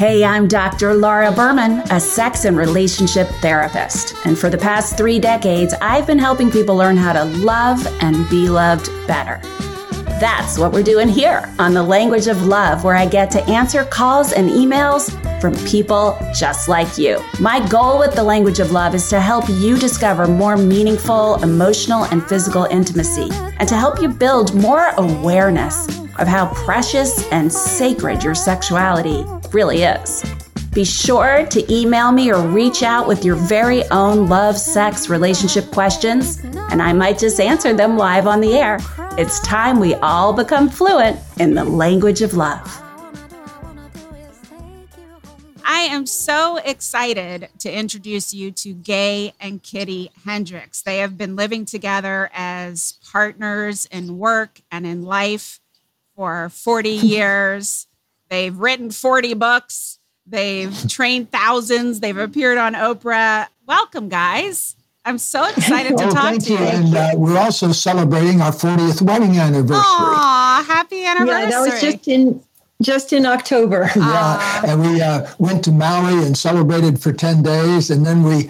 Hey, I'm Dr. Laura Berman, a sex and relationship therapist. And for the past three decades, I've been helping people learn how to love and be loved better. That's what we're doing here on The Language of Love, where I get to answer calls and emails from people just like you. My goal with The Language of Love is to help you discover more meaningful emotional and physical intimacy and to help you build more awareness of how precious and sacred your sexuality really is. Be sure to email me or reach out with your very own love, sex, relationship questions, and I might just answer them live on the air. It's time we all become fluent in the language of love. I am so excited to introduce you to Gay and Katie Hendricks. They have been living together as partners in work and in life for 40 years. They've written 40 books. They've trained thousands. They've appeared on Oprah. Welcome, guys. I'm so excited to talk thank to you. you. And uh, we're also celebrating our 40th wedding anniversary. Aw, happy anniversary. Yeah, that was just in just in October. yeah, and we uh, went to Maui and celebrated for 10 days, and then we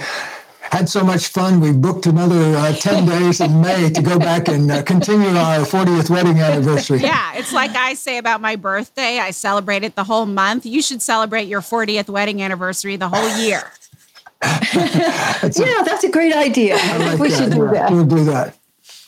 had so much fun. We booked another uh, 10 days in May to go back and uh, continue our 40th wedding anniversary. Yeah, it's like I say about my birthday. I celebrate it the whole month. You should celebrate your 40th wedding anniversary the whole year. yeah, that's a great idea. Like we that. should do Yeah, that. We'll do that.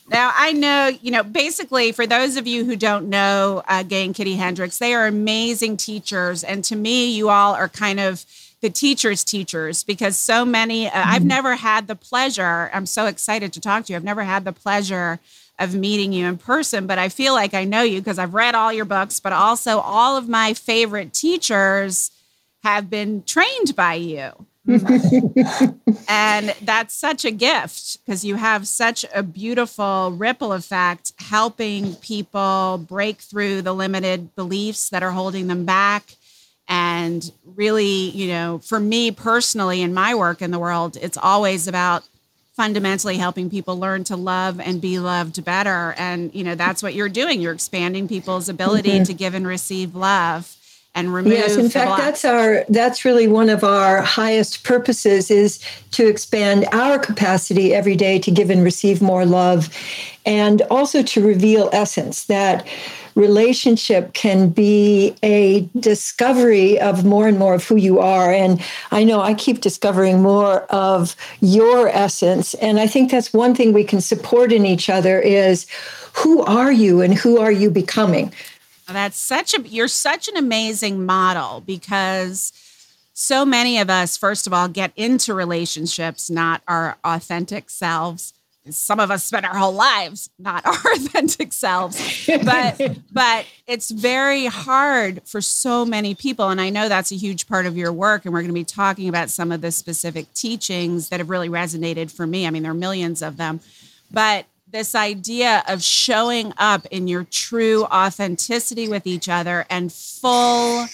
Now, I know, you know, basically, for those of you who don't know uh, Gay and Katie Hendricks, they are amazing teachers. And to me, you all are kind of the teachers' teachers because so many, uh, I've never had the pleasure, I'm so excited to talk to you. I've never had the pleasure of meeting you in person, but I feel like I know you because I've read all your books, but also all of my favorite teachers have been trained by you. and that's such a gift because you have such a beautiful ripple effect helping people break through the limited beliefs that are holding them back and really you know for me personally in my work in the world it's always about fundamentally helping people learn to love and be loved better and you know that's what you're doing you're expanding people's ability Mhm. to give and receive love and remove Yes, in fact, blocks. that's our that's really one of our highest purposes is to expand our capacity every day to give and receive more love and also to reveal essence that relationship can be a discovery of more and more of who you are. And I know I keep discovering more of your essence. And I think that's one thing we can support in each other is who are you and who are you becoming? That's such a you're such an amazing model because so many of us first of all get into relationships not our authentic selves. Some of us spend our whole lives not our authentic selves. But but it's very hard for so many people and I know that's a huge part of your work and we're going to be talking about some of the specific teachings that have really resonated for me. I mean there are millions of them. But this idea of showing up in your true authenticity with each other and full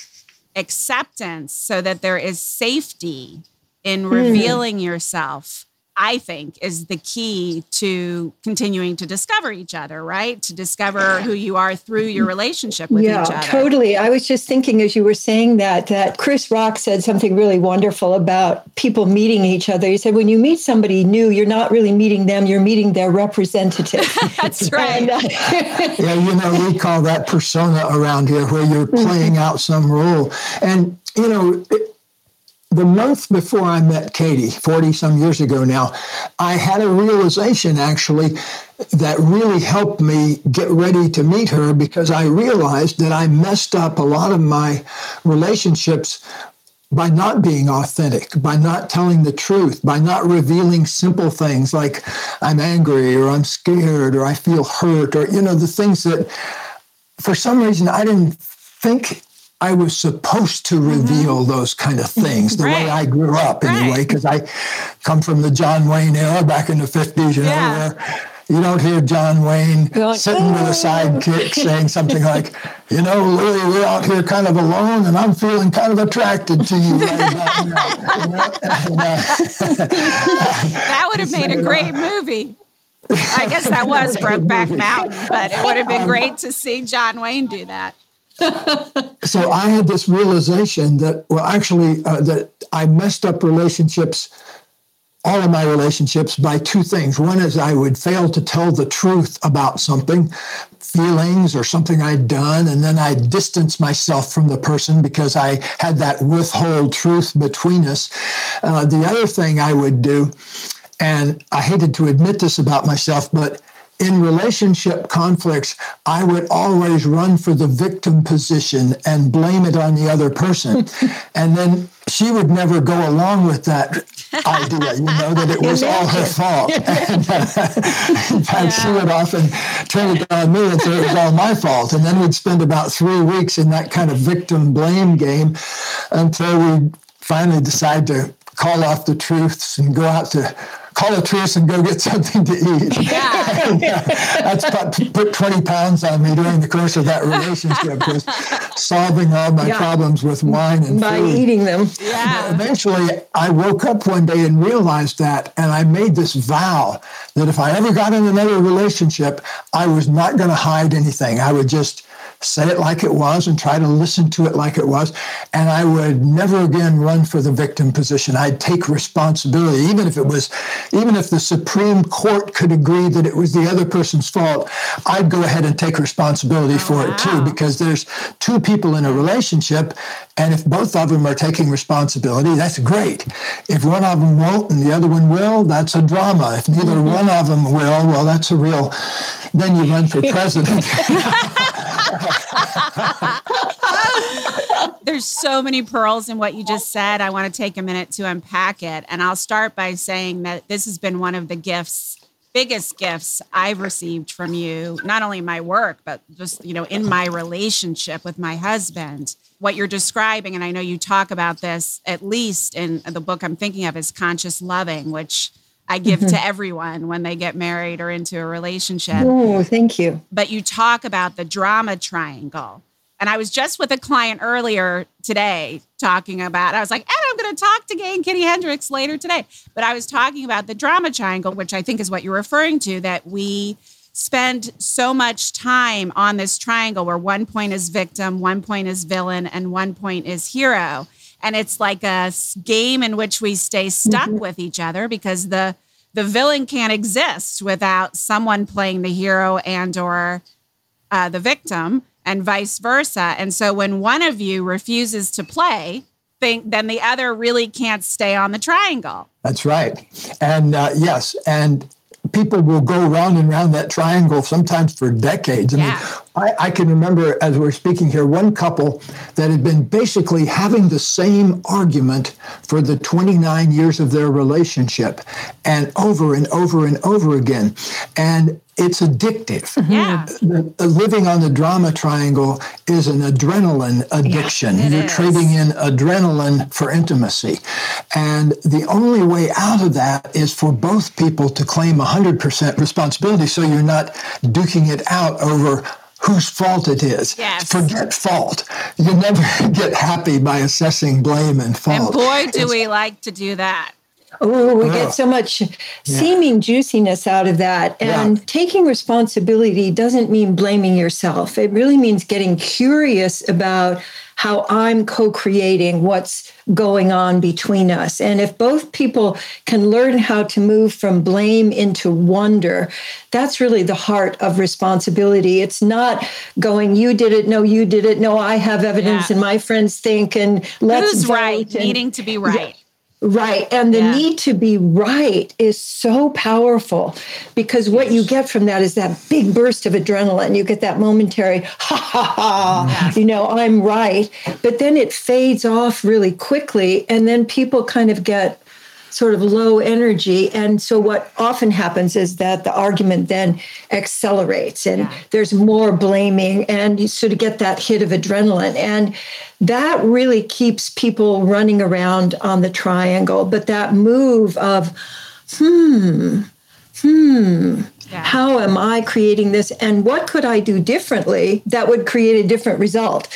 acceptance so that there is safety in hmm. revealing yourself i think is the key to continuing to discover each other right to discover who you are through your relationship with yeah, each other totally. I was just thinking as you were saying that that Chris Rock said something really wonderful about people meeting each other. He said, when you meet somebody new, you're not really meeting them; you're meeting their representative. that's right And, uh, Yeah, you know, we call that persona around here, where you're playing out some role. And, you know, it, the month before I met Katie, 40 some years ago now, I had a realization actually that really helped me get ready to meet her because I realized that I messed up a lot of my relationships by not being authentic, by not telling the truth, by not revealing simple things like I'm angry or I'm scared or I feel hurt or, you know, the things that for some reason I didn't think I was supposed to mm-hmm. reveal those kind of things the way Mm-hmm. I grew up anyway, Right. because I come from the John Wayne era back in the 50s, you know, Yeah. where you don't hear John Wayne Going, sitting with a sidekick saying something like, you know, Louis, we're out here kind of alone and I'm feeling kind of attracted to you right about now. You know? And, uh, uh, that would have made a great movie i guess that was brokeback mountain but it would have been um, great to see john wayne do that so I had this realization that, well, actually, uh, that I messed up relationships, all of my relationships, by two things. One is I would fail to tell the truth about something, feelings or something I'd done, and then I'd distance myself from the person because I had that withhold truth between us. Uh, the other thing I would do, and I hated to admit this about myself, but in relationship conflicts, I would always run for the victim position and blame it on the other person. and then she would never go along with that idea, you know, that it was all her fault. And, uh, in fact, yeah. she would often turn it on me and say it was all my fault. And then we'd spend about three weeks in that kind of victim blame game until we finally decide to call off the truths and go out to call a truce and go get something to eat. Yeah. and, uh, that's about put 20 pounds on me during the course of that relationship, was solving all my yeah. problems with wine and By food. eating them. Yeah. Eventually, I woke up one day and realized that, and I made this vow that if I ever got in another relationship, I was not going to hide anything. I would just say it like it was and try to listen to it like it was. And I would never again run for the victim position. I'd take responsibility, even if it was, even if the Supreme Court could agree that it was the other person's fault, I'd go ahead and take responsibility for wow. it too, because there's two people in a relationship. And if both of them are taking responsibility, that's great. If one of them won't and the other one will, that's a drama. If neither mm-hmm. one of them will, well, that's a real, then you run for president. There's so many pearls in what you just said. I want to take a minute to unpack it. And I'll start by saying that this has been one of the gifts, biggest gifts I've received from you, not only in my work, but just, you know, in my relationship with my husband. What you're describing, and I know you talk about this at least in the book I'm thinking of, is conscious loving, which I give mm-hmm. to everyone when they get married or into a relationship. Oh, thank you. But you talk about the drama triangle. And I was just with a client earlier today talking about, I was like, and I'm going to talk to Gay and Katie Hendricks later today. But I was talking about the drama triangle, which I think is what you're referring to, that we spend so much time on this triangle where one point is victim, one point is villain, and one point is hero. And it's like a game in which we stay stuck mm-hmm. with each other because the the villain can't exist without someone playing the hero and or uh, the victim and vice versa. And so when one of you refuses to play think then the other really can't stay on the triangle. That's right. And uh, yes and people will go round and round that triangle sometimes for decades. I yeah. mean, I, I, can remember as we're speaking here, one couple that had been basically having the same argument for the 29 years of their relationship and over and over and over again. And it's addictive. Mm-hmm. Yeah. The, living on the drama triangle is an adrenaline addiction. Yeah, You're is. trading in adrenaline for intimacy. And the only way out of that is for both people to claim 100% responsibility so you're not duking it out over whose fault it is. Yes. Forget fault. You never get happy by assessing blame and fault. And boy, do it's, we like to do that. Oh, we get so much yeah. seeming juiciness out of that. And yeah. taking responsibility doesn't mean blaming yourself. It really means getting curious about how I'm co creating what's going on between us. And if both people can learn how to move from blame into wonder, that's really the heart of responsibility. It's not going, you did it, no, you did it, no, I have evidence, yeah. and my friends think, and let's Who's right, and, needing to be right. Right. And the yeah. need to be right is so powerful because what you get from that is that big burst of adrenaline. You get that momentary, ha ha ha, you know, I'm right. But then it fades off really quickly. And then people kind of get sort of low energy. And so what often happens is that the argument then accelerates and yeah. there's more blaming and you sort of get that hit of adrenaline. And that really keeps people running around on the triangle. But that move of, hmm, hmm, yeah. How am I creating this? And what could I do differently that would create a different result?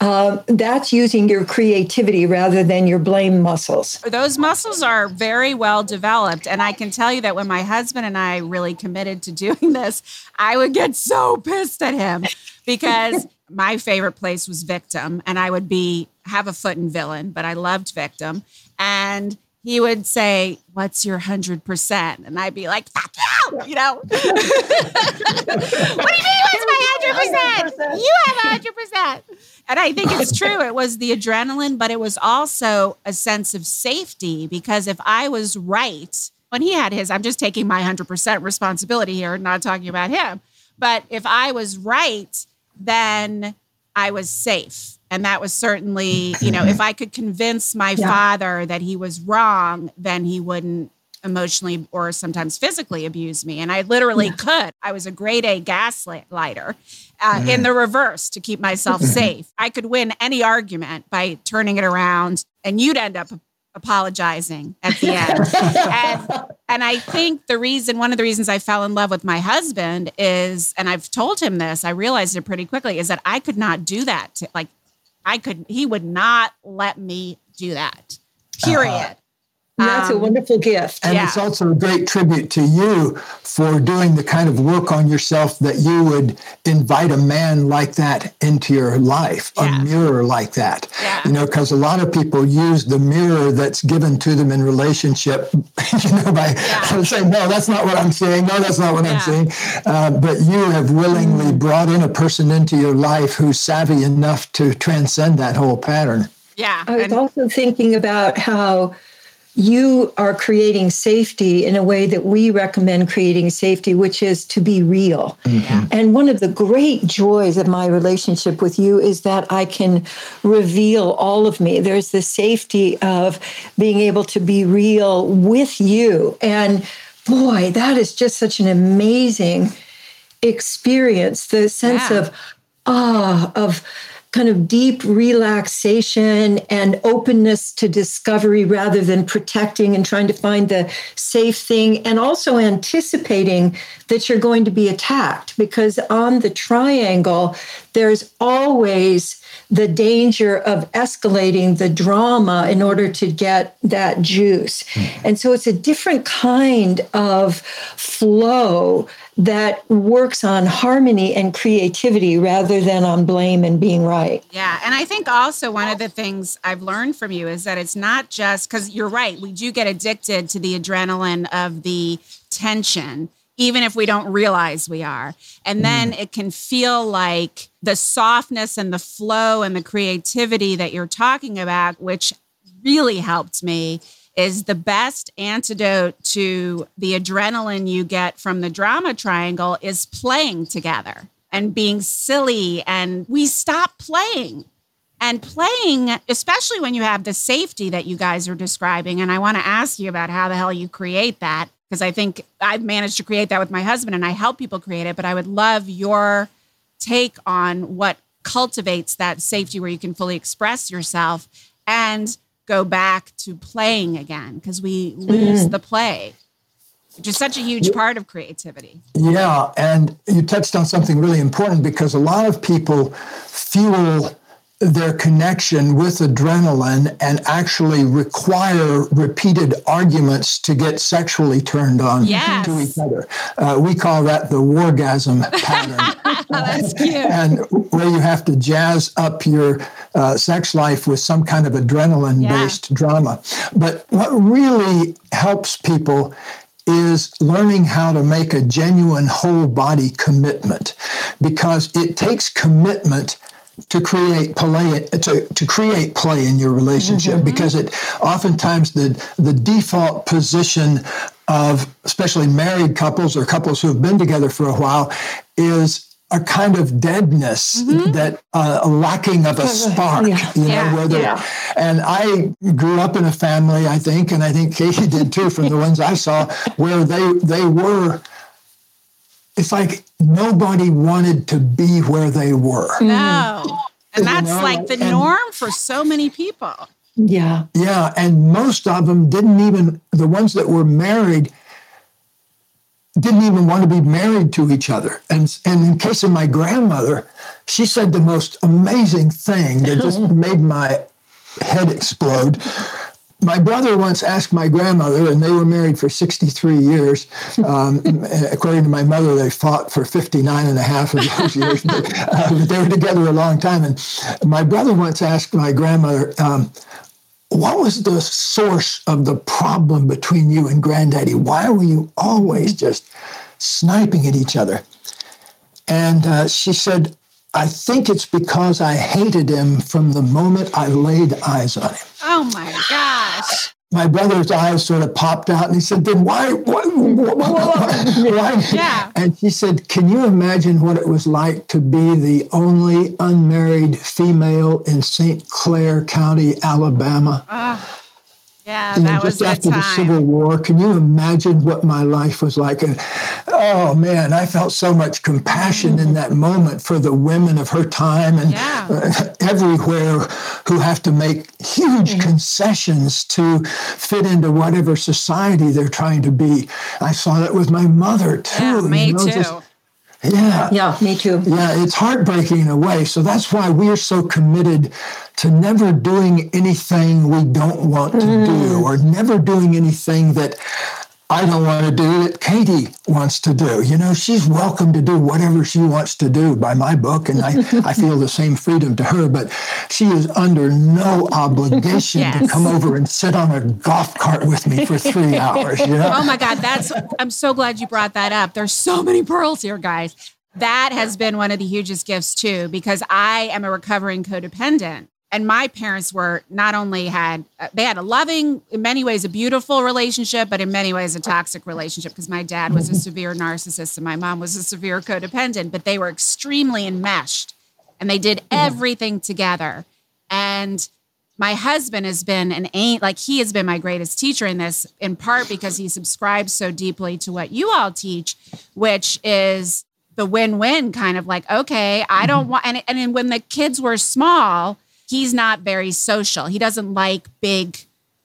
Uh, that's using your creativity rather than your blame muscles. Those muscles are very well developed. And I can tell you that when my husband and I really committed to doing this, I would get so pissed at him because my favorite place was Victim, and I would be have a foot in Villain, but I loved Victim. And he would say, What's your 100%? And I'd be like, Fuck you, you know? what do you mean, 100%? You have 100%. And I think it's true. It was the adrenaline, but it was also a sense of safety because if I was right, when he had his, I'm just taking my 100% responsibility here, not talking about him. But if I was right, then I was safe and that was certainly you know if i could convince my yeah. father that he was wrong then he wouldn't emotionally or sometimes physically abuse me and i literally yeah. could i was a grade a gaslighter uh, mm-hmm. in the reverse to keep myself mm-hmm. safe i could win any argument by turning it around and you'd end up apologizing at the end. and, and I think the reason, one of the reasons I fell in love with my husband is, and I've told him this, I realized it pretty quickly, is that I could not do that. To, like I could, he would not let me do that, period. Uh, that's um, a wonderful gift. And yeah. it's also a great tribute to you for doing the kind of work on yourself that you would invite a man like that into your life, yeah. a mirror like that. Yeah. You know, because a lot of people use the mirror that's given to them in relationship, you know, by saying, no, that's not what I'm saying. No, that's not what I'm saying. Uh, but you have willingly mm. brought in a person into your life who's savvy enough to transcend that whole pattern. Yeah. I was and- also thinking about how you are creating safety in a way that we recommend creating safety, which is to be real. Mm-hmm. And one of the great joys of my relationship with you is that I can reveal all of me. There's the safety of being able to be real with you. And boy, that is just such an amazing experience. The sense yeah. of, ah, of, kind of deep relaxation and openness to discovery rather than protecting and trying to find the safe thing, and also anticipating that you're going to be attacked because on the triangle, there's always the danger of escalating the drama in order to get that juice. Mm-hmm. And so it's a different kind of flow that works on harmony and creativity rather than on blame and being right. Yeah. And I think also one of the things I've learned from you is that it's not just because you're right, we do get addicted to the adrenaline of the tension. Even if we don't realize we are. And then mm. it can feel like the softness and the flow and the creativity that you're talking about, which really helped me is the best antidote to the adrenaline you get from the drama triangle is playing together and being silly. And we stop playing. And playing, especially when you have the safety that you guys are describing. And I want to ask you about how the hell you create that, because I think I've managed to create that with my husband and I help people create it. But I would love your take on what cultivates that safety where you can fully express yourself and go back to playing again because we lose mm-hmm. the play which is such a huge part of creativity. Yeah, and you touched on something really important because a lot of people fuel their connection with adrenaline and actually require repeated arguments to get sexually turned on yes. to each other. Uh, we call that the wargasm pattern. That's cute. and where you have to jazz up your uh, sex life with some kind of adrenaline based yeah. drama. But what really helps people is learning how to make a genuine whole body commitment because it takes commitment to create play to, to create play in your relationship mm-hmm. because it oftentimes the the default position of especially married couples or couples who have been together for a while is a kind of deadness mm-hmm. that uh, a lacking of a spark yeah. you know yeah. whether yeah. and i grew up in a family i think and i think katie did too from the ones i saw where they they were it's like nobody wanted to be where they were. No. Mm-hmm. And that's you know? like the and, norm for so many people. Yeah. Yeah. And most of them didn't even, the ones that were married, didn't even want to be married to each other. And, and in case of my grandmother, she said the most amazing thing that just made my head explode. My brother once asked my grandmother, and they were married for 63 years. Um, according to my mother, they fought for 59 and a half of those years, but, uh, they were together a long time. And my brother once asked my grandmother, um, what was the source of the problem between you and granddaddy? Why were you always just sniping at each other? And uh, she said, I think it's because I hated him from the moment I laid eyes on him. Oh my gosh. My brother's eyes sort of popped out and he said, Then why? why, why, why? Yeah. And she said, Can you imagine what it was like to be the only unmarried female in St. Clair County, Alabama? Uh. Yeah, you know, just after the Civil War. Can you imagine what my life was like? And oh man, I felt so much compassion in that moment for the women of her time and yeah. uh, everywhere who have to make huge mm-hmm. concessions to fit into whatever society they're trying to be. I saw that with my mother too. Yeah, me you know, too. Just, yeah. Yeah, me too. Yeah, it's heartbreaking in a way. So that's why we are so committed to never doing anything we don't want to mm. do or never doing anything that I don't want to do that Katie wants to do. You know, she's welcome to do whatever she wants to do by my book, and I, I feel the same freedom to her, but she is under no obligation yes. to come over and sit on a golf cart with me for three hours. You know? Oh my God, that's I'm so glad you brought that up. There's so many pearls here, guys. That has been one of the hugest gifts too, because I am a recovering codependent and my parents were not only had uh, they had a loving in many ways a beautiful relationship but in many ways a toxic relationship because my dad was a severe narcissist and my mom was a severe codependent but they were extremely enmeshed and they did mm-hmm. everything together. And my husband has been an ain't like he has been my greatest teacher in this in part because he subscribes so deeply to what you all teach which is the win-win kind of like okay i don't mm-hmm. want and, and when the kids were small he's not very social. He doesn't like big,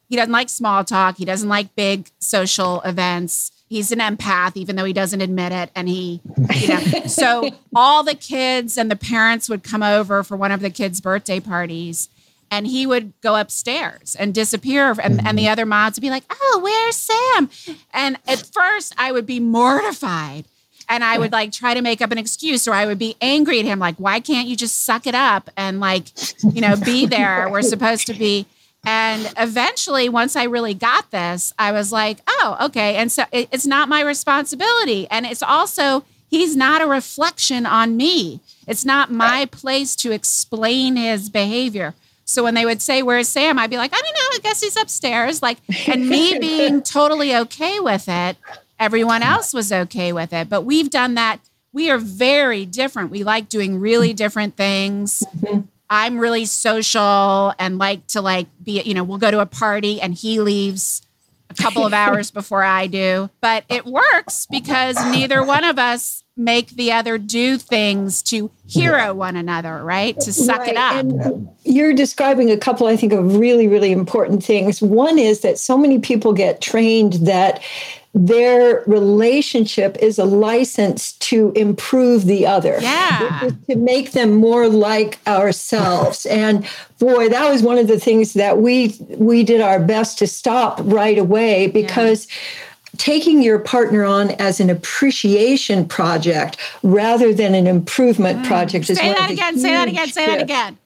he doesn't like small talk. He doesn't like big social events. He's an empath, even though he doesn't admit it. And he, you know, so all the kids and the parents would come over for one of the kids' birthday parties and he would go upstairs and disappear and, and the mm-hmm. other moms would be like oh where's sam and at first i would be mortified and I would like try to make up an excuse or I would be angry at him like why can't you just suck it up and like you know be there? We're supposed to be. And eventually once I really got this I was like oh okay. And so it, it's not my responsibility. And it's also he's not a reflection on me. It's not my place to explain his behavior. So when they would say, Where's Sam? I'd be like, I don't know. I guess he's upstairs. Like, and me being totally okay with it everyone else was okay with it. But we've done that. We are very different. We like doing really different things. Mm-hmm. I'm really social and like to like be, you know, we'll go to a party and he leaves a couple of hours before I do. But it works because neither one of us make the other do things to hero one another, right? To suck right. it up. And you're describing a couple, I think, of really, really important things. One is that so many people get trained that their relationship is a license to improve the other. Yeah. To make them more like ourselves. and boy, that was one of the things that we we did our best to stop right away because yeah taking your partner on as an appreciation project rather than an improvement mm. project is say that again say that again say that again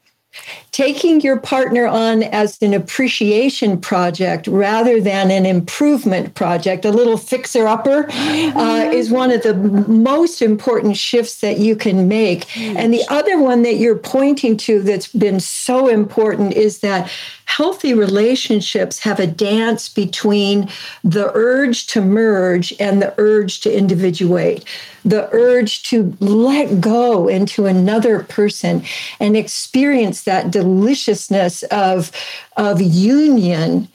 taking your partner on as an appreciation project rather than an improvement project, a little fixer upper, uh, mm-hmm. is one of the most important shifts that you can make. And the other one that you're pointing to that's been so important is that healthy relationships have a dance between the urge to merge and the urge to individuate, the urge to let go into another person and experience that deliciousness of, of union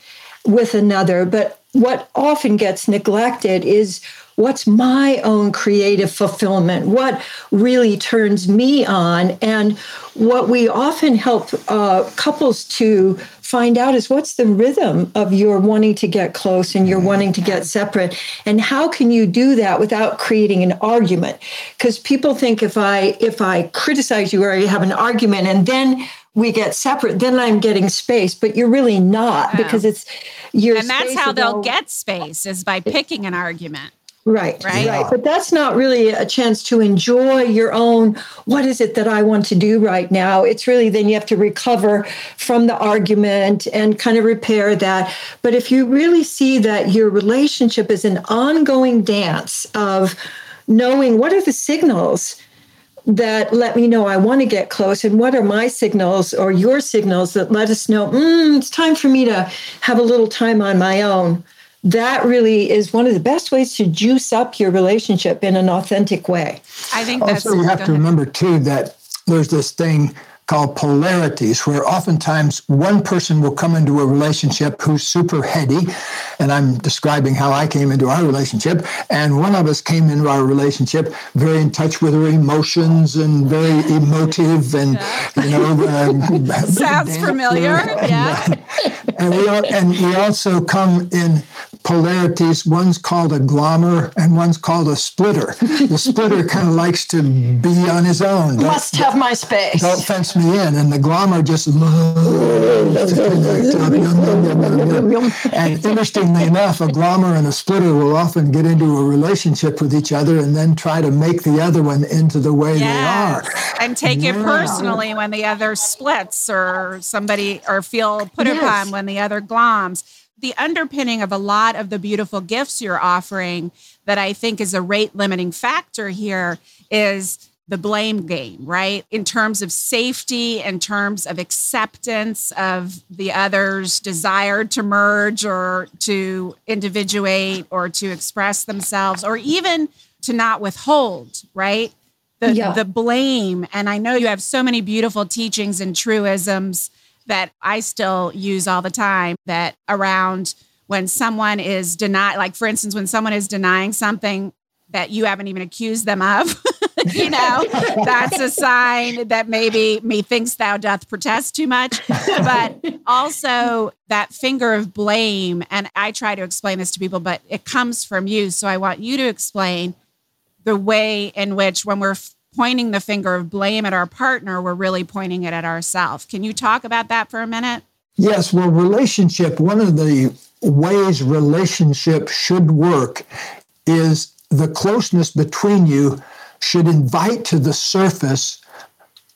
with another. But what often gets neglected is what's my own creative fulfillment what really turns me on and what we often help uh, couples to find out is what's the rhythm of your wanting to get close and your mm-hmm. wanting to get separate? And how can you do that without creating an argument? Because people think if i if i criticize you or you have an argument and then we get separate, then I'm getting space, but you're really not because it's your and that's how they'll all- get space is by picking an argument. Right, Right? Yeah. But that's not really a chance to enjoy your own, what is it that I want to do right now? It's really then you have to recover from the argument and kind of repair that. But if you really see that your relationship is an ongoing dance of knowing what are the signals that let me know I want to get close, and what are my signals or your signals that let us know mm, it's time for me to have a little time on my own. That really is one of the best ways to juice up your relationship in an authentic way. I think that's Also, you have to ahead. remember too that there's this thing called polarities, where oftentimes one person will come into a relationship who's super heady, and I'm describing how I came into our relationship, and one of us came into our relationship very in touch with her emotions and very emotive, and you know, uh, Sounds familiar. and, Yeah. and we al- and we also come in polarities. One's called a glommer, and one's called a splitter. The splitter kind of likes to be on his own. Don't- Must have my space. don't fence me in. And the glommer just loves to connect. And interestingly enough, a glommer and a splitter will often get into a relationship with each other and then try to make the other one into the way Yes. they are. And take it personally when the other splits or somebody or feel put Yes. upon when the other gloms. The underpinning of a lot of the beautiful gifts you're offering that I think is a rate limiting factor here is the blame game, right? In terms of safety, in terms of acceptance of the other's desire to merge or to individuate or to express themselves or even to not withhold, right? the Yeah. the blame and i know you have so many beautiful teachings and truisms that i still use all the time that around when someone is denied like for instance when someone is denying something that you haven't even accused them of you know that's a sign that maybe methinks thou doth protest too much. But also that finger of blame and i try to explain this to people but it comes from you. So i want you to explain the way in which when we're pointing the finger of blame at our partner we're really pointing it at ourselves can you talk about that for a minute Yes, well, relationship, one of the ways relationship should work is the closeness between you should invite to the surface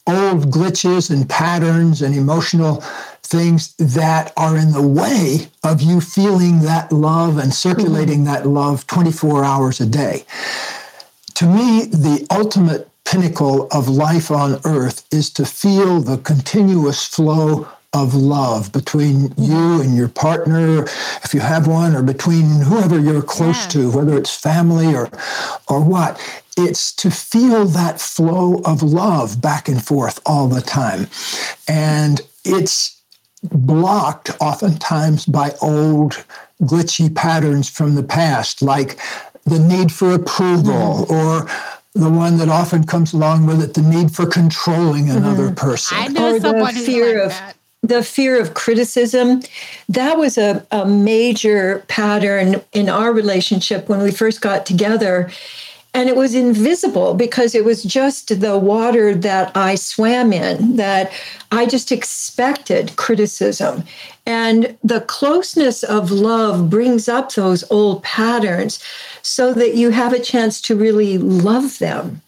old glitches and patterns and emotional things that are in the way of you feeling that love and circulating that love 24 hours a day. To me, the ultimate pinnacle of life on earth is to feel the continuous flow of love between you mm-hmm. and your partner, if you have one, or between whoever you're close Yeah. to, whether it's family or or what. It's to feel that flow of love back and forth all the time. And it's blocked oftentimes by old glitchy patterns from the past, like the need for approval mm-hmm. or the one that often comes along with it, the need for controlling mm-hmm. another person. i know Or the someone who's fear like of- that. the fear of criticism. That was a, a major pattern in our relationship when we first got together. And it was invisible because it was just the water that i swam in that i just expected criticism and the closeness of love brings up those old patterns so that you have a chance to really love them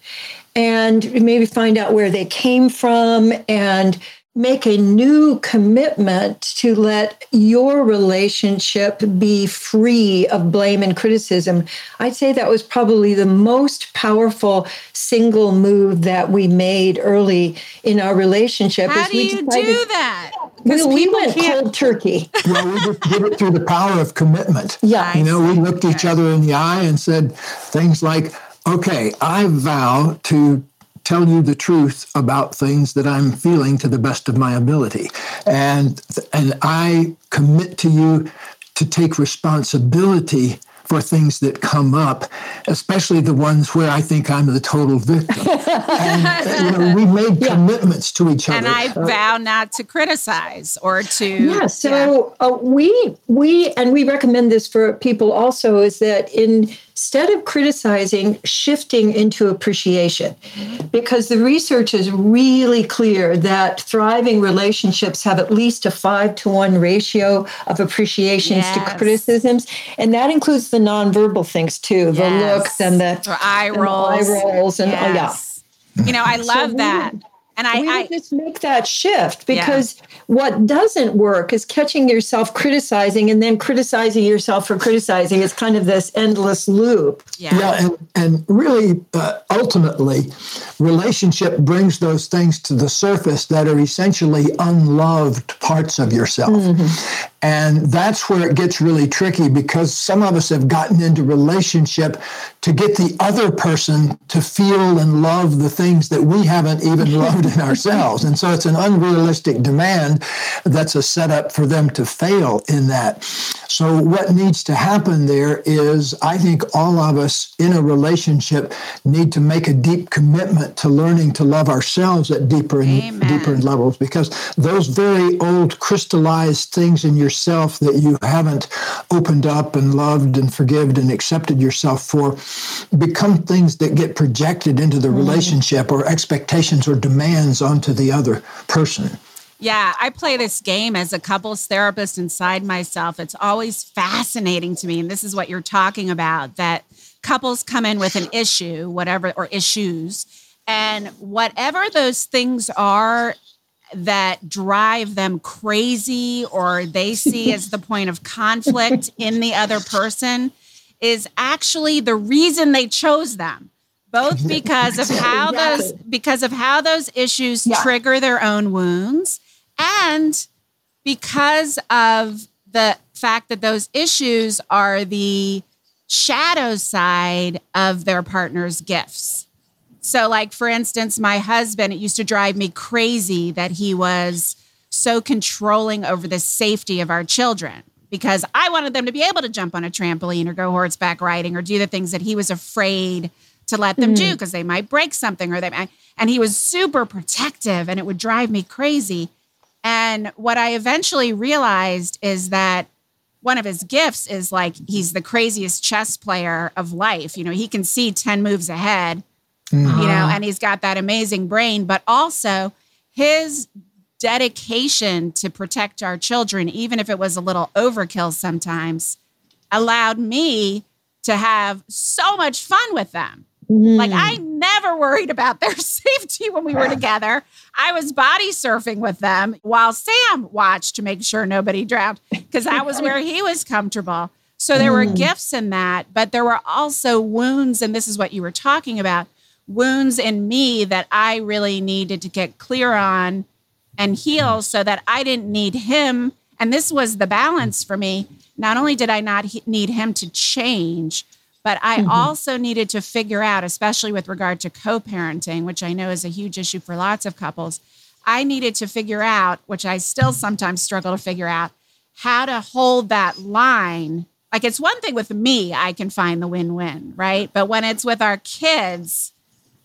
and maybe find out where they came from and make a new commitment to let your relationship be free of blame and criticism. I'd say that was probably the most powerful single move that we made early in our relationship. how is do we you decided- do that We, we went can't cold turkey. well, we just did it through the power of commitment. Yeah. You know, we looked each other in the eye and said things like, okay, I vow to tell you the truth about things that I'm feeling to the best of my ability. And and I commit to you to take responsibility for things that come up, especially the ones where I think I'm the total victim. and you know, we made commitments to each other. and i vow not to criticize or to Yeah. So Uh, we we and we recommend this for people also is that in instead of criticizing, shifting into appreciation. Because the research is really clear that thriving relationships have at least a five to one ratio of appreciations yes. to criticisms. And that includes the nonverbal things too, the looks and the or eye rolls. eye rolls and yes. oh yeah. You know, I love so that. And I, I just make that shift because yeah. what doesn't work is catching yourself criticizing and then criticizing yourself for criticizing. It's kind of this endless loop. Yeah, yeah and, and really, uh, ultimately, relationship brings those things to the surface that are essentially unloved parts of yourself. Mm-hmm. And that's where it gets really tricky because some of us have gotten into relationship to get the other person to feel and love the things that we haven't even loved in ourselves. And so it's an unrealistic demand that's a setup for them to fail in that. So, what needs to happen there is I think all of us in a relationship need to make a deep commitment to learning to love ourselves at deeper and deeper levels because those very old crystallized things in yourself that you haven't opened up and loved and forgiven and accepted yourself for become things that get projected into the mm. relationship or expectations or demands onto the other person. Yeah, I play this game as a couples therapist inside myself. It's always fascinating to me. And this is what you're talking about that couples come in with an issue, whatever, or issues. And whatever those things are that drive them crazy or they see as the point of conflict in the other person is actually the reason they chose them both because of how those because of how those issues yeah. trigger their own wounds and because of the fact that those issues are the shadow side of their partner's gifts. So, like, for instance, my husband, it used to drive me crazy that he was so controlling over the safety of our children because I wanted them to be able to jump on a trampoline or go horseback riding or do the things that he was afraid to let them mm. do because they might break something or they might. And he was super protective and it would drive me crazy. And what I eventually realized is that one of his gifts is like he's the craziest chess player of life. You know, he can see 10 moves ahead, mm-hmm. you know, and he's got that amazing brain, but also his dedication to protect our children, even if it was a little overkill sometimes, allowed me to have so much fun with them. Mm. Like I never worried about their safety when we were together. I was body surfing with them while Sam watched to make sure nobody drowned because that was where he was comfortable. So there mm. were gifts in that, but there were also wounds and this is what you were talking about, wounds in me that I really needed to get clear on and heal so that I didn't need him and this was the balance for me. Not only did I not need him to change, but I mm-hmm. also needed to figure out, especially with regard to co parenting, which I know is a huge issue for lots of couples, I needed to figure out, which I still sometimes struggle to figure out, how to hold that line. Like it's one thing with me, I can find the win win, right? But when it's with our kids,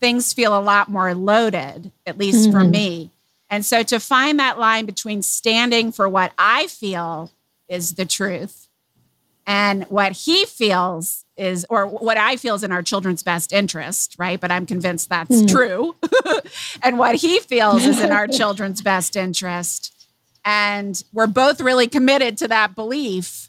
things feel a lot more loaded, at least mm-hmm. for me. And so to find that line between standing for what I feel is the truth and what he feels is or what I feel is in our children's best interest, right? But I'm convinced that's mm. true. and what he feels is in our children's best interest. And we're both really committed to that belief.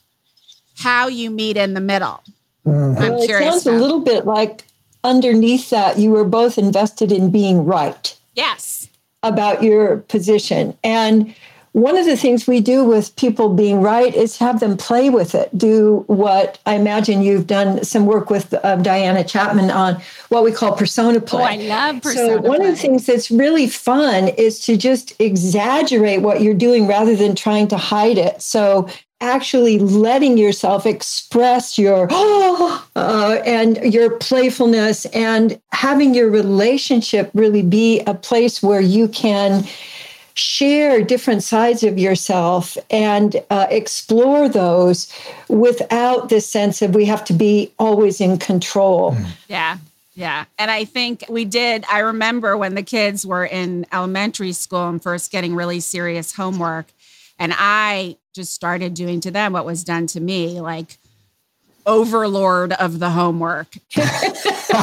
How you meet in the middle. Mm. I'm well. It sounds about. a little bit like underneath that you were both invested in being right. Yes. About your position. And one of the things we do with people being right is have them play with it. Do what I imagine you've done some work with uh, Diana Chapman on what we call persona play. Oh, I love persona. So one play. of the things that's really fun is to just exaggerate what you're doing rather than trying to hide it. So actually letting yourself express your uh, and your playfulness and having your relationship really be a place where you can share different sides of yourself and uh, explore those without this sense of we have to be always in control. Mm. Yeah. Yeah. And I think we did. I remember when the kids were in elementary school and first getting really serious homework. And I just started doing to them what was done to me. Like, overlord of the homework.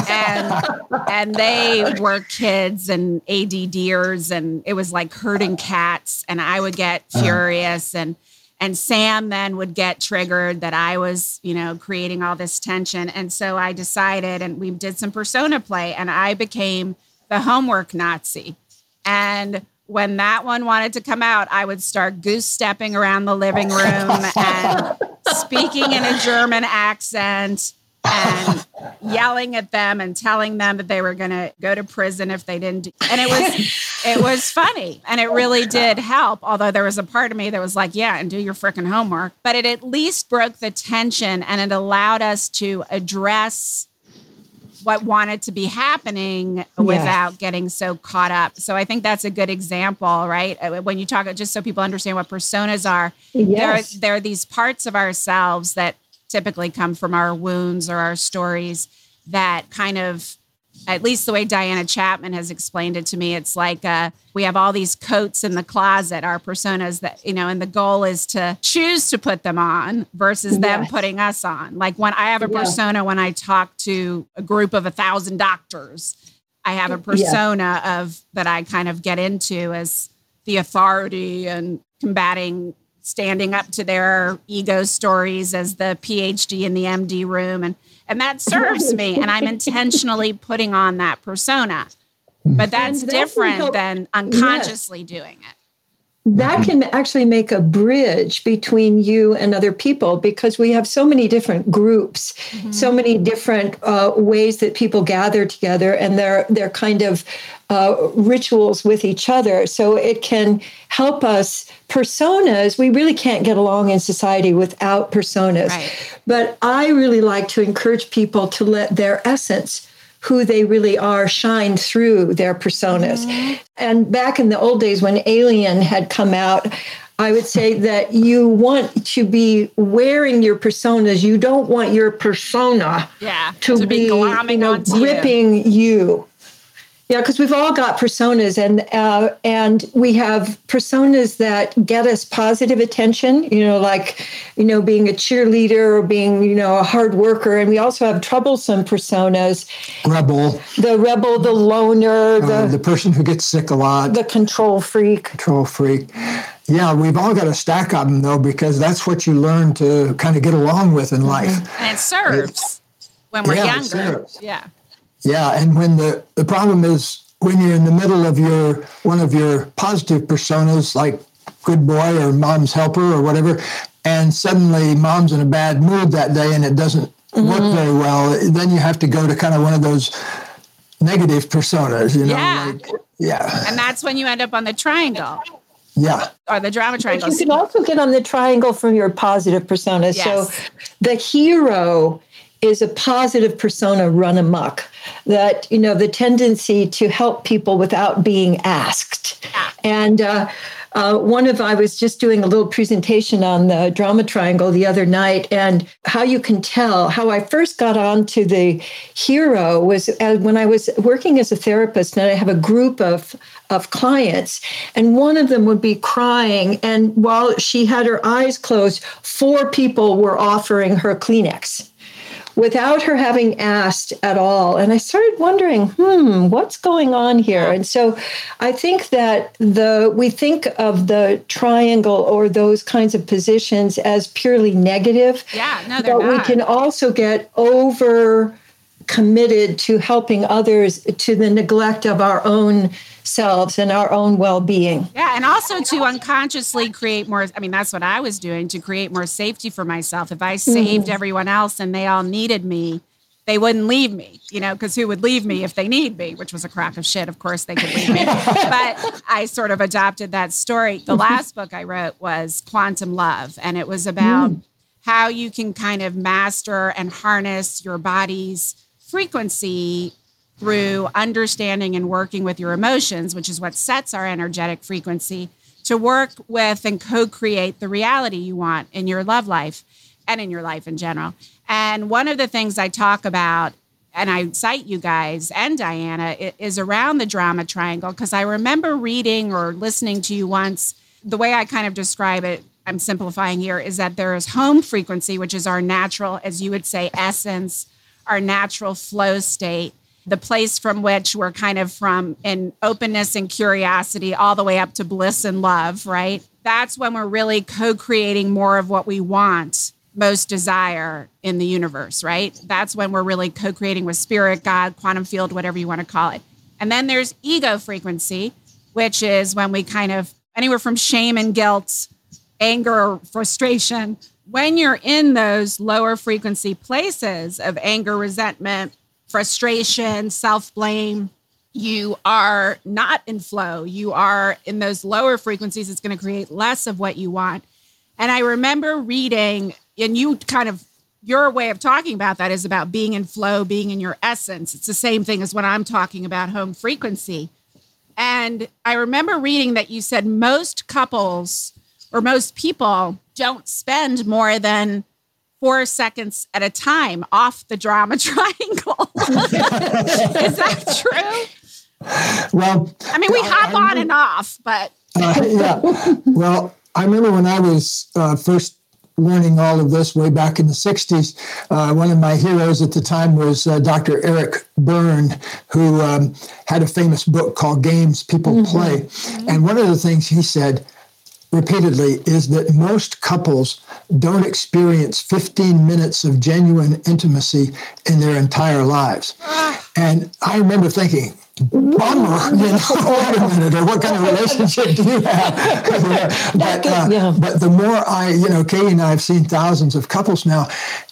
and and they were kids and ADDers and it was like herding cats and I would get uh-huh. furious and and Sam then would get triggered that I was, you know, creating all this tension. And so I decided and we did some persona play and I became the homework Nazi. And when that one wanted to come out, I would start goose stepping around the living room and speaking in a German accent and yelling at them and telling them that they were going to go to prison if they didn't do, and it was it was funny and it really did help although there was a part of me that was like yeah and do your freaking homework. But it at least broke the tension and it allowed us to address what wanted to be happening without getting so caught up. So I think that's a good example, right? Uh, when you talk, just so people understand what personas are, yes. there, there are these parts of ourselves that typically come from our wounds or our stories that kind of at least the way Diana Chapman has explained it to me, it's like uh, we have all these coats in the closet, our personas that, you know, and the goal is to choose to put them on versus them putting us on. Like when I have a persona yeah. when I talk to a group of a thousand doctors, I have a persona yeah. of that I kind of get into as the authority and combating standing up to their ego stories as the PhD in the MD room and and that serves me and i'm intentionally putting on that persona but that's different than unconsciously yes. doing it that can actually make a bridge between you and other people because we have so many different groups mm-hmm. so many different uh, ways that people gather together and they're they're kind of uh, rituals with each other so it can help us personas we really can't get along in society without personas right. but i really like to encourage people to let their essence who they really are shine through their personas. Mm-hmm. And back in the old days when Alien had come out, I would say that you want to be wearing your personas. You don't want your persona yeah, to, to be, be you know, gripping you. you. Yeah, because we've all got personas, and uh, and we have personas that get us positive attention. You know, like you know, being a cheerleader or being you know a hard worker, and we also have troublesome personas. Rebel. The rebel, the loner, uh, the the person who gets sick a lot, the control freak. Control freak. Yeah, we've all got a stack of them though, because that's what you learn to kind of get along with in life. And it serves when we're yeah, younger. Yeah. Yeah, and when the the problem is when you're in the middle of your one of your positive personas, like good boy or mom's helper or whatever, and suddenly mom's in a bad mood that day and it doesn't mm-hmm. work very well, then you have to go to kind of one of those negative personas, you know, yeah. like yeah. And that's when you end up on the triangle. Yeah. Or the drama triangle. But you can also get on the triangle from your positive persona. Yes. So the hero is a positive persona run amok that you know the tendency to help people without being asked. And uh, uh, one of I was just doing a little presentation on the drama triangle the other night, and how you can tell how I first got onto the hero was uh, when I was working as a therapist, and I have a group of of clients, and one of them would be crying, and while she had her eyes closed, four people were offering her Kleenex without her having asked at all. And I started wondering, hmm, what's going on here? And so I think that the we think of the triangle or those kinds of positions as purely negative. Yeah, no, they're but not. we can also get over committed to helping others to the neglect of our own selves and our own well-being. Yeah, and also to unconsciously create more I mean that's what I was doing to create more safety for myself. If I saved mm. everyone else and they all needed me, they wouldn't leave me, you know, because who would leave me if they need me, which was a crock of shit. Of course, they could leave me. but I sort of adopted that story. The last book I wrote was Quantum Love, and it was about mm. how you can kind of master and harness your body's frequency through understanding and working with your emotions, which is what sets our energetic frequency, to work with and co create the reality you want in your love life and in your life in general. And one of the things I talk about, and I cite you guys and Diana, is around the drama triangle, because I remember reading or listening to you once. The way I kind of describe it I'm simplifying here, is that there is home frequency, which is our natural, as you would say, essence, our natural flow state, the place from which we're kind of from in openness and curiosity all the way up to bliss and love, right? That's when we're really co creating more of what we want, most desire in the universe, right? That's when we're really co creating with spirit, God, quantum field, whatever you want to call it. And then there's ego frequency, which is when we kind of anywhere from shame and guilt, anger frustration. When you're in those lower frequency places of anger, resentment, frustration, self blame, you are not in flow. You are in those lower frequencies. It's going to create less of what you want. And I remember reading, and you kind of, your way of talking about that is about being in flow, being in your essence. It's the same thing as when I'm talking about home frequency. And I remember reading that you said most couples or most people don't spend more than four seconds at a time off the drama triangle. Is that true? Well, I mean, we hop I, on and off, but. uh, yeah. Well, I remember when I was uh, first learning all of this way back in the 60s. Uh, one of my heroes at the time was uh, Dr. Eric Berne, who um, had a famous book called Games People mm-hmm. Play. And one of the things he said repeatedly is that most couples don't experience 15 minutes of genuine intimacy in their entire lives. And I remember thinking, bummer, you know, wait a minute, or what kind of relationship do you have? but, uh, but the more I, you know, Katie and I have seen thousands of couples now,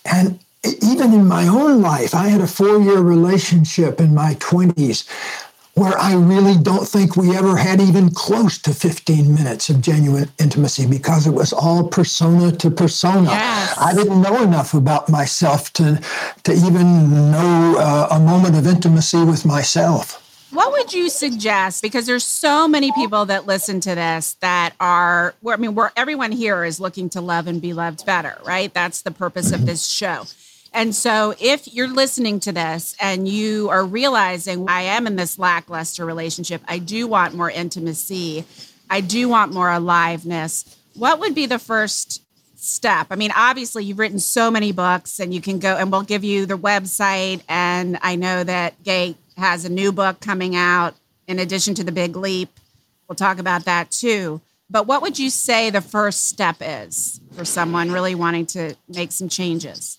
and even in my own life, I had a four year relationship in my 20s where I really don't think we ever had even close to 15 minutes of genuine intimacy because it was all persona to persona. Yes. I didn't know enough about myself to, to even know uh, a moment of intimacy with myself. What would you suggest? Because there's so many people that listen to this that are, I mean, we're, everyone here is looking to love and be loved better, right? That's the purpose of this show. And so, if you're listening to this and you are realizing I am in this lackluster relationship, I do want more intimacy, I do want more aliveness, what would be the first step? I mean, obviously, you've written so many books and you can go and we'll give you the website. And I know that Gay has a new book coming out in addition to The Big Leap. We'll talk about that too. But what would you say the first step is for someone really wanting to make some changes?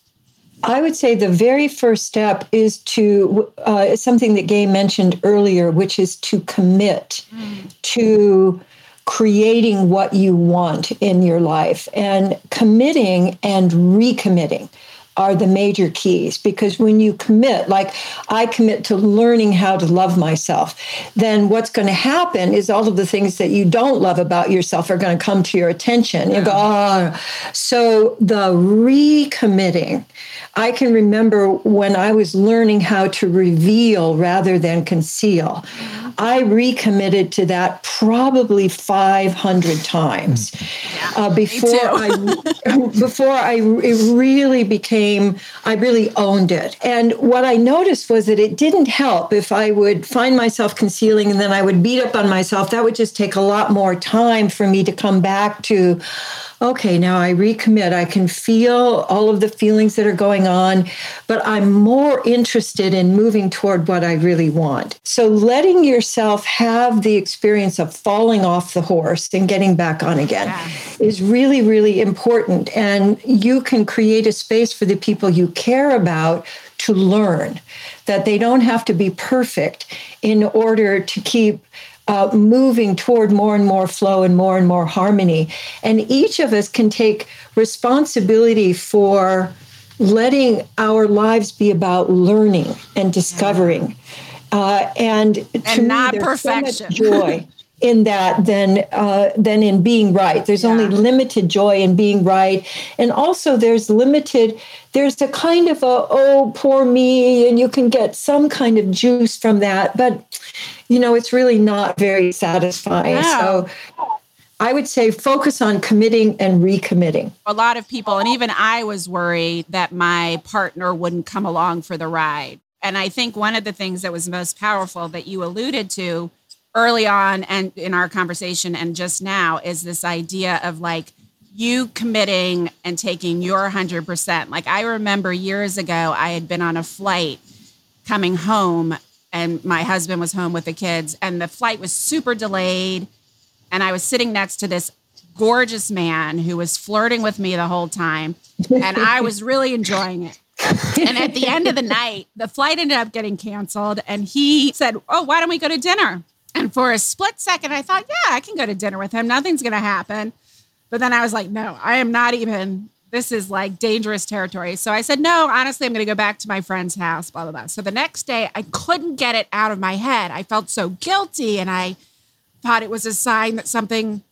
I would say the very first step is to uh, something that Gay mentioned earlier, which is to commit mm. to creating what you want in your life and committing and recommitting are the major keys because when you commit, like I commit to learning how to love myself, then what's going to happen is all of the things that you don't love about yourself are going to come to your attention. You go, oh. So the recommitting I can remember when I was learning how to reveal rather than conceal. Mm-hmm. I recommitted to that probably 500 times mm. uh, before I before I it really became I really owned it. And what I noticed was that it didn't help if I would find myself concealing and then I would beat up on myself. That would just take a lot more time for me to come back to okay, now I recommit. I can feel all of the feelings that are going on, but I'm more interested in moving toward what I really want. So letting yourself have the experience of falling off the horse and getting back on again yeah. is really, really important. And you can create a space for the people you care about to learn that they don't have to be perfect in order to keep uh, moving toward more and more flow and more and more harmony. And each of us can take responsibility for letting our lives be about learning and discovering. Uh, and to and not me, perfection. So joy. in that than uh, than in being right. There's yeah. only limited joy in being right, and also there's limited. There's a kind of a oh poor me, and you can get some kind of juice from that, but you know it's really not very satisfying. So. I would say focus on committing and recommitting. A lot of people, and even I was worried that my partner wouldn't come along for the ride. And I think one of the things that was most powerful that you alluded to early on and in our conversation and just now is this idea of like you committing and taking your 100%. Like I remember years ago, I had been on a flight coming home, and my husband was home with the kids, and the flight was super delayed. And I was sitting next to this gorgeous man who was flirting with me the whole time. And I was really enjoying it. and at the end of the night, the flight ended up getting canceled. And he said, Oh, why don't we go to dinner? And for a split second, I thought, Yeah, I can go to dinner with him. Nothing's going to happen. But then I was like, No, I am not even, this is like dangerous territory. So I said, No, honestly, I'm going to go back to my friend's house, blah, blah, blah. So the next day, I couldn't get it out of my head. I felt so guilty. And I thought it was a sign that something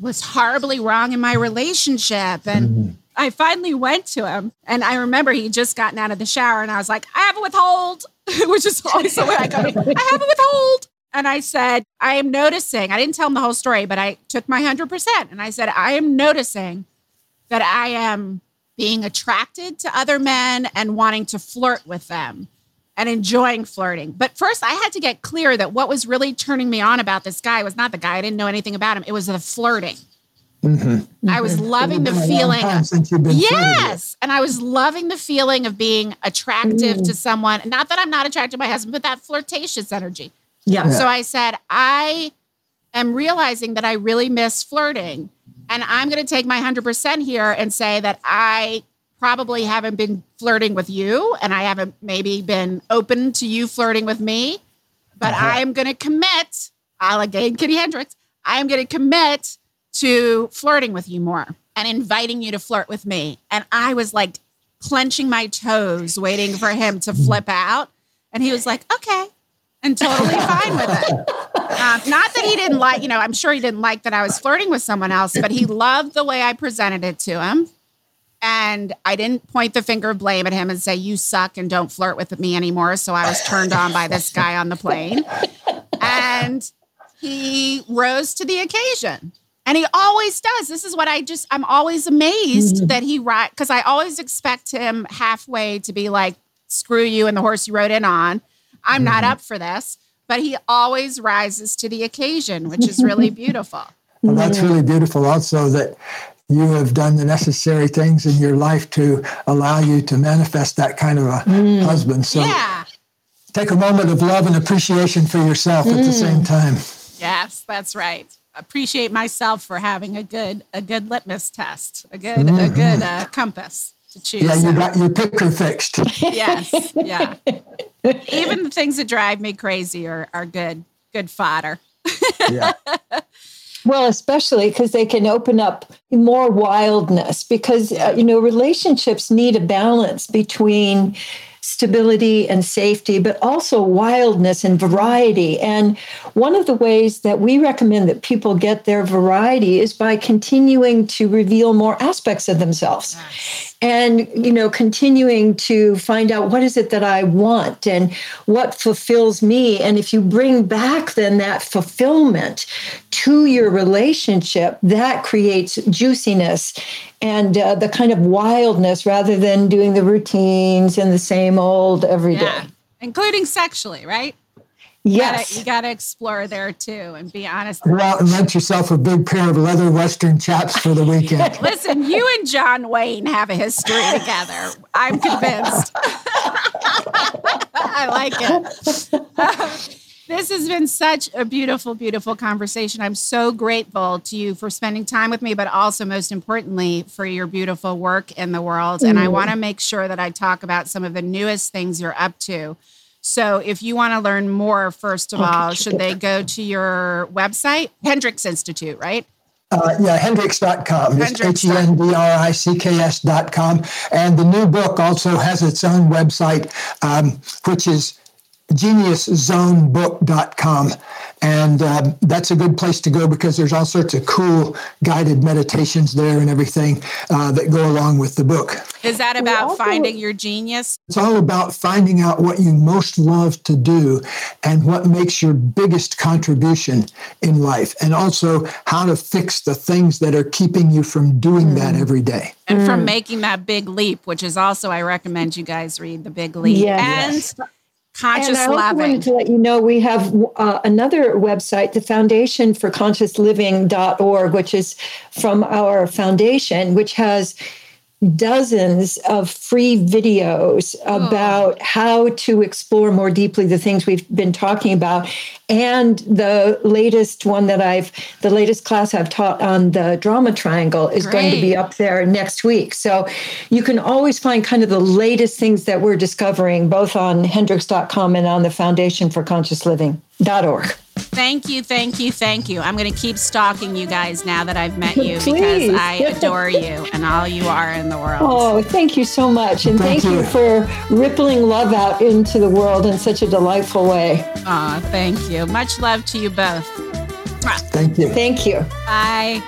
was horribly wrong in my relationship. And mm-hmm. I finally went to him. And I remember he just gotten out of the shower and I was like, I have a withhold, which is always the way I go. I have a withhold. And I said, I am noticing, I didn't tell him the whole story, but I took my 100%. And I said, I am noticing that I am being attracted to other men and wanting to flirt with them and enjoying flirting. But first, I had to get clear that what was really turning me on about this guy was not the guy. I didn't know anything about him. It was the flirting. Mm-hmm. I was loving the feeling. yes. And I was loving the feeling of being attractive mm. to someone. Not that I'm not attracted to my husband, but that flirtatious energy. Yeah. So I said, I am realizing that I really miss flirting. And I'm going to take my 100% here and say that I probably haven't been flirting with you and I haven't maybe been open to you flirting with me, but uh-huh. I am going to commit, a la Katie Hendricks, I am going to commit to flirting with you more and inviting you to flirt with me. And I was like clenching my toes, waiting for him to flip out. And he was like, okay, and totally fine with it. Um, not that he didn't like, you know, I'm sure he didn't like that I was flirting with someone else, but he loved the way I presented it to him. And I didn't point the finger of blame at him and say, you suck and don't flirt with me anymore. So I was turned on by this guy on the plane. And he rose to the occasion. And he always does. This is what I just, I'm always amazed mm-hmm. that he, right, because I always expect him halfway to be like, screw you and the horse you rode in on. I'm mm-hmm. not up for this. But he always rises to the occasion, which is really beautiful. Well, that's really beautiful also that you have done the necessary things in your life to allow you to manifest that kind of a mm. husband. So yeah. take a moment of love and appreciation for yourself mm. at the mm. same time. Yes, that's right. Appreciate myself for having a good a good litmus test, a good mm-hmm. a good uh, compass to choose. Yeah, you got your picker fixed. yes, yeah. Even the things that drive me crazy are are good good fodder. yeah. Well, especially because they can open up more wildness because, uh, you know, relationships need a balance between stability and safety, but also wildness and variety. And one of the ways that we recommend that people get their variety is by continuing to reveal more aspects of themselves. And you know, continuing to find out what is it that I want and what fulfills me. And if you bring back then that fulfillment to your relationship, that creates juiciness and uh, the kind of wildness rather than doing the routines and the same old every day. Yeah. Including sexually, right? Yes. You got to explore there too and be honest. Go out and rent yourself a big pair of leather Western chaps for the weekend. Listen, you and John Wayne have a history together. I'm convinced. I like it. This has been such a beautiful, beautiful conversation. I'm so grateful to you for spending time with me, but also, most importantly, for your beautiful work in the world. Mm. And I want to make sure that I talk about some of the newest things you're up to. So, if you want to learn more, first of all, should they go to your website, Hendricks Institute, right? Uh, yeah, hendricks.com. It's H E N D R I C K S.com. And the new book also has its own website, um, which is geniuszonebook.com. And uh, that's a good place to go because there's all sorts of cool guided meditations there and everything uh, that go along with the book. Is that about also, finding your genius? It's all about finding out what you most love to do and what makes your biggest contribution in life, and also how to fix the things that are keeping you from doing mm. that every day. And mm. from making that big leap, which is also, I recommend you guys read The Big Leap. Yes. And Conscious and I also loving. wanted to let you know we have uh, another website, the Foundation for Conscious Living.org, which is from our foundation, which has dozens of free videos oh. about how to explore more deeply the things we've been talking about. And the latest one that i've the latest class i've taught on the drama triangle is going to be up there next week. So you can always find kind of the latest things that we're discovering both on hendricks.com and on the foundation for conscious living.org Thank you, thank you, thank you. I'm going to keep stalking you guys now that I've met you because I adore you and all you are in the world. Oh, thank you so much. And Thank thank, you. you. for rippling love out into the world in such a delightful way. Aw, thank you. Much love to you both. Thank you. Thank you. Bye.